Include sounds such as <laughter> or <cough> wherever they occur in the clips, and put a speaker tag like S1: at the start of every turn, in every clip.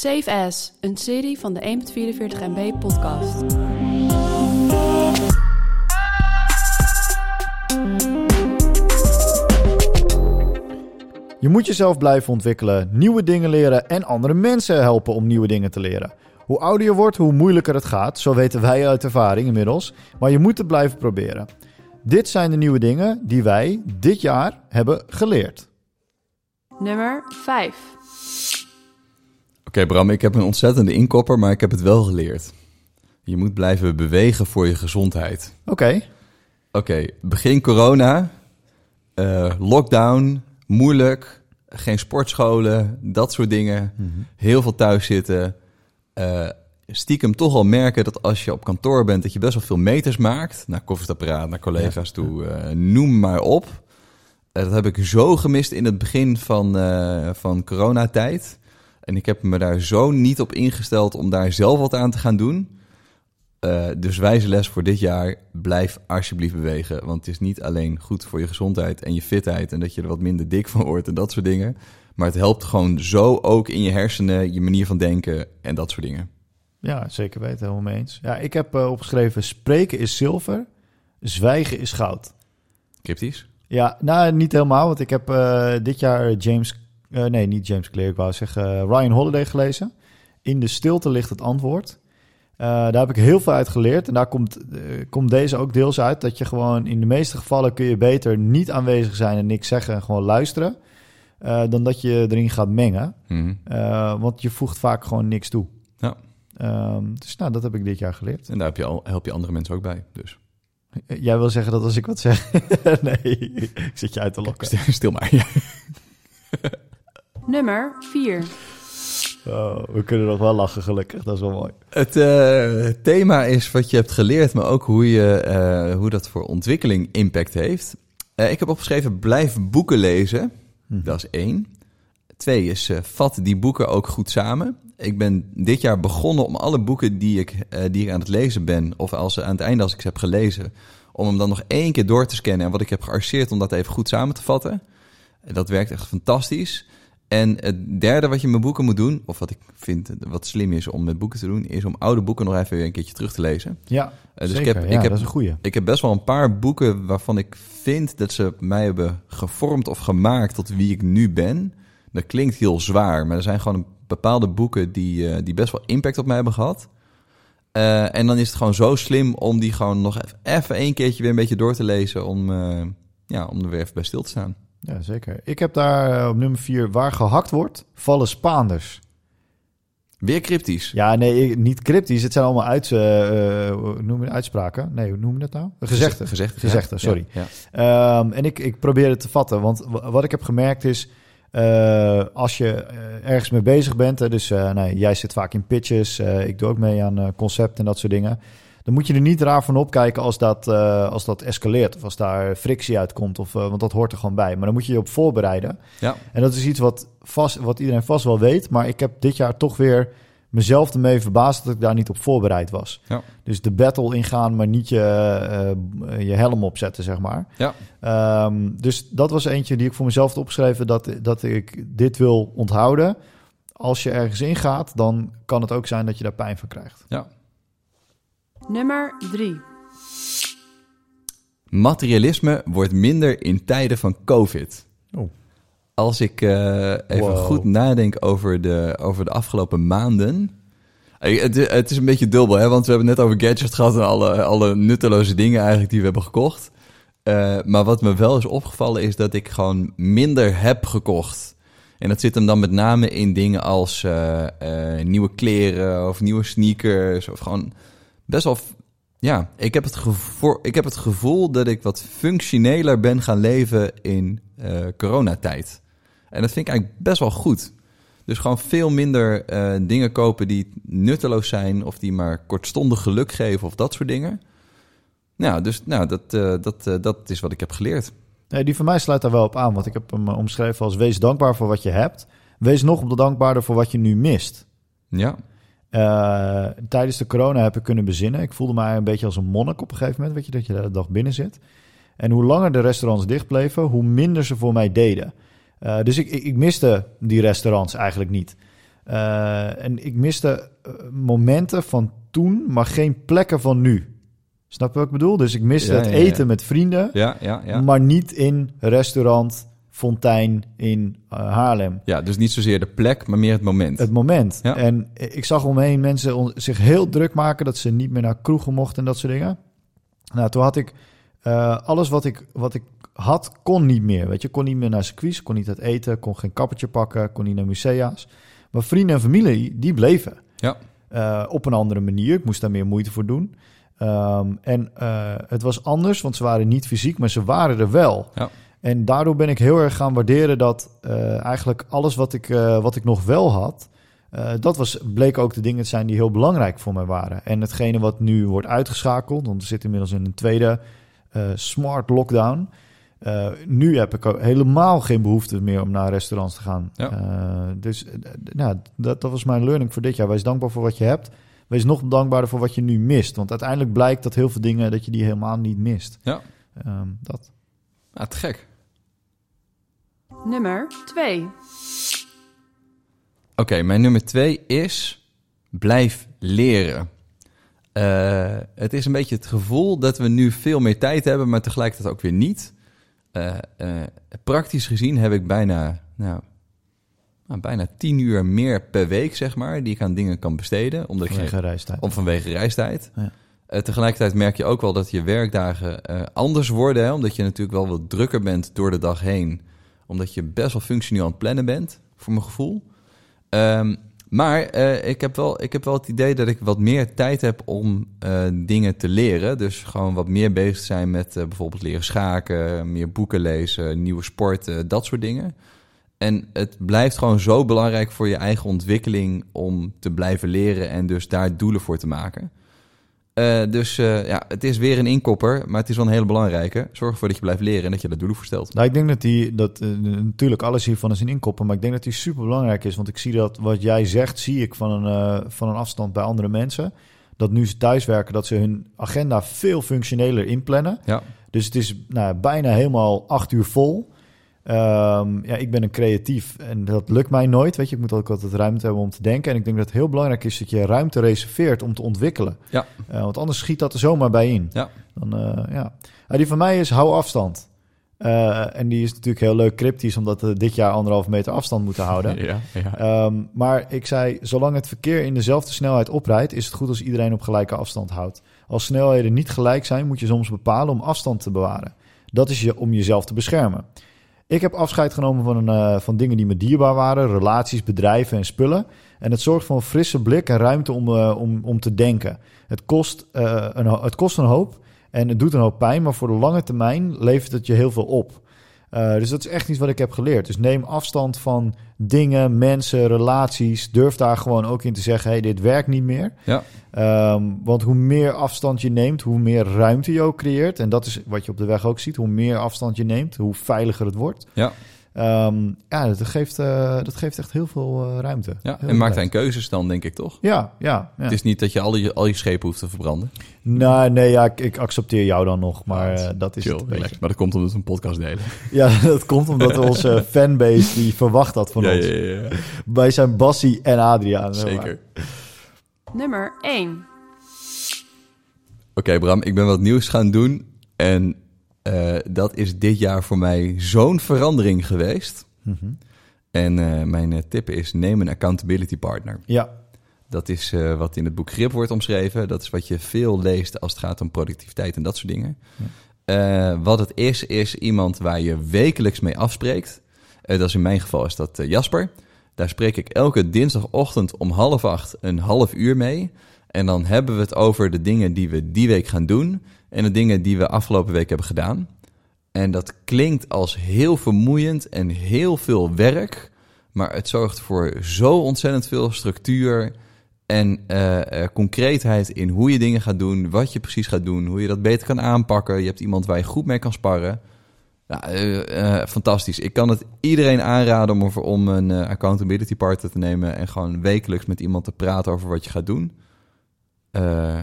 S1: Safe As, een serie van de 1.44 MB podcast.
S2: Je moet jezelf blijven ontwikkelen, nieuwe dingen leren en andere mensen helpen om nieuwe dingen te leren. Hoe ouder je wordt, hoe moeilijker het gaat, zo weten wij uit ervaring inmiddels, maar je moet het blijven proberen. Dit zijn de nieuwe dingen die wij dit jaar hebben geleerd.
S1: Nummer 5.
S3: Oké Bram, ik heb een ontzettende inkopper, maar ik heb het wel geleerd. Je moet blijven bewegen voor je gezondheid.
S2: Oké,
S3: Oké, begin corona, eh, lockdown, moeilijk, geen sportscholen, dat soort dingen. Heel veel thuis zitten. Eh, stiekem toch al merken dat als je op kantoor bent, dat je best wel veel meters maakt. Naar koffiezetapparaat, naar collega's toe, eh, noem maar op. Dat heb ik zo gemist in het begin van, van coronatijd. En ik heb me daar zo niet op ingesteld om daar zelf wat aan te gaan doen. Eh, dus wijze les voor dit jaar, blijf alsjeblieft bewegen. Want het is niet alleen goed voor je gezondheid en je fitheid... en dat je er wat minder dik van wordt en dat soort dingen. Maar het helpt gewoon zo ook in je hersenen, je manier van denken en dat soort dingen.
S2: ja, zeker weten, helemaal mee eens. Ja, ik heb eh, opgeschreven, spreken is zilver, zwijgen is goud.
S3: Cryptisch?
S2: Ja, nou, niet helemaal, want ik heb eh, dit jaar James... eh, nee, niet James Clear, ik wou zeggen eh, Ryan Holiday gelezen. In de stilte ligt het antwoord. Eh, daar heb ik heel veel uit geleerd. En daar komt, komt deze ook deels uit. Dat je gewoon in de meeste gevallen kun je beter niet aanwezig zijn en niks zeggen en gewoon luisteren. dan dat je erin gaat mengen.
S3: Mhm.
S2: Want je voegt vaak gewoon niks toe.
S3: Ja.
S2: Ehm, dus nou, dat heb ik dit jaar geleerd.
S3: En daar heb je al, help je andere mensen ook bij. Dus
S2: Jij wil zeggen dat als ik wat zeg... <laughs> nee, ik zit je uit te lokken.
S3: stil, stil maar. <laughs>
S1: Nummer 4.
S2: Oh, we kunnen nog wel lachen, gelukkig. Dat is wel mooi.
S3: Het eh, thema is wat je hebt geleerd, maar ook hoe, je, eh, hoe dat voor ontwikkeling impact heeft. Eh, ik heb opgeschreven, blijf boeken lezen. Dat is één. Twee is, eh, vat die boeken ook goed samen. Ik ben dit jaar begonnen om alle boeken die ik, eh, die ik aan het lezen ben, of als ze aan het einde als ik ze heb gelezen, om hem dan nog één keer door te scannen en wat ik heb gearseerd om dat even goed samen te vatten. En Dat werkt echt fantastisch. En het derde wat je met boeken moet doen, of wat ik vind wat slim is om met boeken te doen, is om oude boeken nog even een keertje terug te lezen.
S2: Ja,
S3: Eh, dus
S2: zeker.
S3: ik heb,
S2: ja,
S3: ik, heb,
S2: dat is een goeie.
S3: ik heb best wel een paar boeken waarvan ik vind dat ze mij hebben gevormd of gemaakt tot wie ik nu ben. Dat klinkt heel zwaar, maar er zijn gewoon bepaalde boeken die, eh, die best wel impact op mij hebben gehad. Eh, en dan is het gewoon zo slim om die gewoon nog even, even één keertje weer een beetje door te lezen om, ja, om er weer even bij stil te staan.
S2: Ja, zeker. Ik heb daar eh, op nummer vier... Waar gehakt wordt, vallen Spaanders.
S3: Weer cryptisch.
S2: Ja, nee, niet cryptisch. Het zijn allemaal uit, hoe noem uitspraken. Nee, hoe noem je dat nou? Gezegden.
S3: Gezegd,
S2: Gezegden, sorry.
S3: Ja, ja.
S2: Ehm, en ik, ik probeer het te vatten. Want wa- wat ik heb gemerkt is... als je ergens mee bezig bent... Hè, dus nou, jij zit vaak in pitches... ik doe ook mee aan eh, concept en dat soort dingen... dan moet je er niet raar van opkijken als dat, eh, als dat escaleert... of als daar frictie uitkomt, of, eh, want dat hoort er gewoon bij. Maar dan moet je je op voorbereiden.
S3: Ja.
S2: En dat is iets wat, vast, wat iedereen vast wel weet... maar ik heb dit jaar toch weer mezelf ermee verbaasd... dat ik daar niet op voorbereid was.
S3: Ja.
S2: Dus de battle ingaan, maar niet je, eh, je helm opzetten, zeg maar.
S3: Ja.
S2: Ehm, dus dat was eentje die ik voor mezelf had opgeschreven, dat, dat ik dit wil onthouden. Als je ergens ingaat, dan kan het ook zijn dat je daar pijn van krijgt.
S1: Nummer 3.
S3: Materialisme wordt minder in tijden van COVID.
S2: Oh.
S3: Als ik eh, even
S2: Wow.
S3: goed nadenk over de, over de afgelopen maanden. Eh, Het, het is een beetje dubbel, hè? want we hebben net over gadgets gehad en alle, alle nutteloze dingen eigenlijk die we hebben gekocht. Eh, maar wat me wel is opgevallen is dat ik gewoon minder heb gekocht. En dat zit hem dan met name in dingen als eh, eh, nieuwe kleren of nieuwe sneakers. Of gewoon best wel. Ja, ik heb, het gevoel, ik heb het gevoel dat ik wat functioneler ben gaan leven in eh, coronatijd. En dat vind ik eigenlijk best wel goed. Dus gewoon veel minder eh, dingen kopen die nutteloos zijn of die maar kortstondig geluk geven of dat soort dingen. Nou, dus nou, dat, eh, dat, dat is wat ik heb geleerd.
S2: Nee, die van mij sluit daar wel op aan, want ik heb hem omschreven als wees dankbaar voor wat je hebt. Wees nog dankbaarder voor wat je nu mist.
S3: Ja,
S2: Eh, tijdens de corona heb ik kunnen bezinnen. Ik voelde mij een beetje als een monnik op een gegeven moment. Weet je, dat je de hele dag binnen zit. En hoe langer de restaurants dicht bleven, hoe minder ze voor mij deden. Eh, dus ik, ik, ik miste die restaurants eigenlijk niet. Eh, en ik miste momenten van toen, maar geen plekken van nu. Snap je wat ik bedoel? Dus ik miste
S3: Ja,
S2: het
S3: ja, ja.
S2: eten met vrienden, maar niet in restaurant Fontein in eh, Haarlem.
S3: Ja, dus niet zozeer de plek, maar meer het moment.
S2: Het moment.
S3: Ja.
S2: En ik zag omheen mensen zich heel druk maken dat ze niet meer naar kroegen mochten en dat soort dingen. Nou, toen had ik eh, alles wat ik, wat ik had, kon niet meer. Weet je, kon niet meer naar circuits, kon niet uit eten, kon geen kappertje pakken, kon niet naar musea's. Maar vrienden en familie, die bleven.
S3: Ja.
S2: Eh, op een andere manier. Ik moest daar meer moeite voor doen. Ehm, en het was anders, want ze waren niet fysiek, maar ze waren er wel.
S3: Ja.
S2: En daardoor ben ik heel erg gaan waarderen dat eh, eigenlijk alles wat ik, eh, wat ik nog wel had, eh, dat was, bleek ook de dingen te zijn die heel belangrijk voor mij waren. En hetgene wat nu wordt uitgeschakeld, want we zitten inmiddels in een tweede smart lockdown. Nu heb ik helemaal geen behoefte meer om naar restaurants te gaan.
S3: Ja.
S2: Dus nou, dat, dat was mijn learning voor dit jaar. Wees dankbaar voor wat je hebt. Wees nog dankbaarder voor wat je nu mist. Want uiteindelijk blijkt dat heel veel dingen dat je die helemaal niet mist.
S3: Ja.
S2: Ehm, dat.
S3: Ah, te gek.
S1: Nummer 2.
S3: Oké, mijn nummer twee is blijf leren. Eh, het is een beetje het gevoel dat we nu veel meer tijd hebben, maar tegelijkertijd ook weer niet. Eh, eh, praktisch gezien heb ik bijna, nou, nou, bijna tien uur meer per week, zeg maar, die ik aan dingen kan besteden. Omdat ik
S2: Vanwege reistijd.
S3: Om vanwege reistijd.
S2: Ja.
S3: Eh, tegelijkertijd merk je ook wel dat je werkdagen eh, anders worden. Hè? Omdat je natuurlijk wel wat drukker bent door de dag heen. Omdat je best wel functioneel aan het plannen bent, voor mijn gevoel. Ehm, maar eh, ik, heb wel, ik heb wel het idee dat ik wat meer tijd heb om eh, dingen te leren. Dus gewoon wat meer bezig zijn met eh, bijvoorbeeld leren schaken, meer boeken lezen, nieuwe sporten, dat soort dingen. En het blijft gewoon zo belangrijk voor je eigen ontwikkeling om te blijven leren en dus daar doelen voor te maken. Eh, dus eh, ja, het is weer een inkopper, maar het is wel een hele belangrijke. Zorg ervoor dat je blijft leren en dat je daar doelen voor stelt.
S2: Nou, ik denk dat die, dat eh, natuurlijk alles hiervan is een inkoppen, maar ik denk dat die super belangrijk is. Want ik zie dat wat jij zegt, zie ik van een, van een afstand bij andere mensen. Dat nu ze thuiswerken, dat ze hun agenda veel functioneler inplannen.
S3: Ja,
S2: Dus het is nou, bijna helemaal acht uur vol. Ehm, ja, ik ben een creatief en dat lukt mij nooit. Weet je, ik moet ook altijd ruimte hebben om te denken. En ik denk dat het heel belangrijk is dat je ruimte reserveert om te ontwikkelen.
S3: Ja.
S2: Eh, want anders schiet dat er zomaar bij in.
S3: Ja.
S2: Dan, eh, ja. Ah, die van mij is hou afstand. Eh, en die is natuurlijk heel leuk cryptisch, omdat we dit jaar anderhalf meter afstand moeten houden. <laughs>
S3: ja, ja.
S2: Ehm, maar ik zei, zolang het verkeer in dezelfde snelheid oprijdt, is het goed als iedereen op gelijke afstand houdt. Als snelheden niet gelijk zijn, moet je soms bepalen om afstand te bewaren. Dat is je, om jezelf te beschermen. Ik heb afscheid genomen van, eh, van dingen die me dierbaar waren, relaties, bedrijven en spullen. En het zorgt voor een frisse blik en ruimte om, eh, om, om te denken. Het kost, eh, een, het kost een hoop en het doet een hoop pijn, maar voor de lange termijn levert het je heel veel op. Eh, dus dat is echt iets wat ik heb geleerd. Dus neem afstand van dingen, mensen, relaties. Durf daar gewoon ook in te zeggen: hey, dit werkt niet meer.
S3: Ja.
S2: Ehm, want hoe meer afstand je neemt, hoe meer ruimte je ook creëert. En dat is wat je op de weg ook ziet. Hoe meer afstand je neemt, hoe veiliger het wordt.
S3: Ja.
S2: Ehm, ja, dat geeft, eh, dat geeft echt heel veel eh, ruimte.
S3: ja.
S2: Heel
S3: En maak
S2: veel
S3: daar keuzes dan, denk ik toch?
S2: Ja, ja. ja.
S3: Het is niet dat je al je, al je schepen hoeft te verbranden.
S2: Nou, nee, ja, ik, ik accepteer jou dan nog, maar eh, dat is
S3: Chill,
S2: het een beetje.
S3: relax. Maar dat komt omdat we een podcast delen. <laughs>
S2: Ja, dat komt omdat onze <laughs> fanbase die verwacht dat van
S3: ja,
S2: ons.
S3: ja, ja, ja.
S2: Wij zijn Bassie en Adriaan.
S3: Zeker.
S1: Nummer 1.
S3: Oké, Bram, ik ben wat nieuws gaan doen. En eh, dat is dit jaar voor mij zo'n verandering geweest.
S2: Mhm.
S3: En eh, mijn eh, tip is: neem een accountability partner.
S2: Ja,
S3: Dat is wat in het boek Grip wordt omschreven. Dat is wat je veel leest als het gaat om productiviteit en dat soort dingen. Wat het is, is iemand waar je wekelijks mee afspreekt. Dat is in mijn geval is dat Jasper. Daar spreek ik elke dinsdagochtend om half acht een half uur mee. En dan hebben we het over de dingen die we die week gaan doen. En de dingen die we afgelopen week hebben gedaan. En dat klinkt als heel vermoeiend en heel veel werk. Maar het zorgt voor zo ontzettend veel structuur en eh, eh, concreetheid in hoe je dingen gaat doen, wat je precies gaat doen, hoe je dat beter kan aanpakken. Je hebt iemand waar je goed mee kan sparren. Ja, eh, fantastisch. Ik kan het iedereen aanraden om, om een accountability partner te nemen en gewoon wekelijks met iemand te praten over wat je gaat doen. Eh,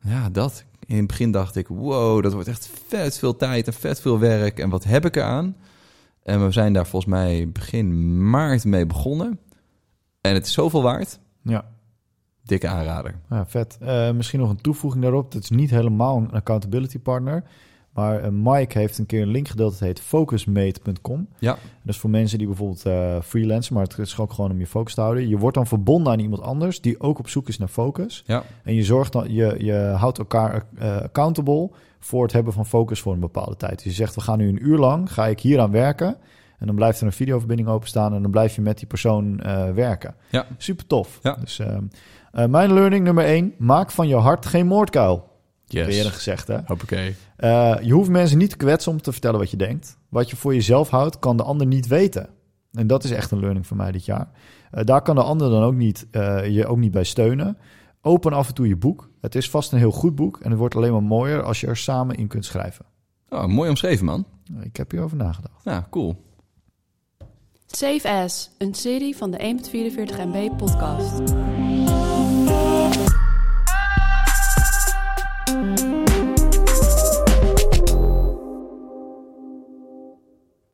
S3: ja, dat. In het begin dacht ik, wow, dat wordt echt vet veel tijd en vet veel werk. En wat heb ik eraan? En we zijn daar volgens mij begin maart mee begonnen. En het is zoveel waard.
S2: Ja.
S3: Dikke aanrader.
S2: Ja, vet. Eh, misschien nog een toevoeging daarop. Het is niet helemaal een accountability partner. Maar eh, Mike heeft een keer een link gedeeld. Het heet focusmate.com.
S3: Ja.
S2: Dat is voor mensen die bijvoorbeeld uh, freelancen. Maar het is ook gewoon om je focus te houden. Je wordt dan verbonden aan iemand anders die ook op zoek is naar focus.
S3: Ja.
S2: En je zorgt dan, je, je houdt elkaar uh, accountable voor het hebben van focus voor een bepaalde tijd. Dus je zegt, we gaan nu een uur lang, ga ik hier aan werken. En dan blijft er een videoverbinding openstaan en dan blijf je met die persoon uh, werken.
S3: Ja.
S2: Super tof.
S3: Ja.
S2: Dus uh, mijn learning nummer één, maak van je hart geen moordkuil.
S3: Yes.
S2: Eerder gezegd, hè?
S3: Hoppakee.
S2: je hoeft mensen niet te kwetsen om te vertellen wat je denkt. Wat je voor jezelf houdt, kan de ander niet weten. En dat is echt een learning voor mij dit jaar. daar kan de ander dan ook niet, je ook niet bij steunen. Open af en toe je boek. Het is vast een heel goed boek en het wordt alleen maar mooier als je er samen in kunt schrijven.
S3: Oh, mooi omschreven, man.
S2: Ik heb hierover nagedacht.
S3: Ja, cool.
S1: Save As, een serie van de 1.44 MB podcast.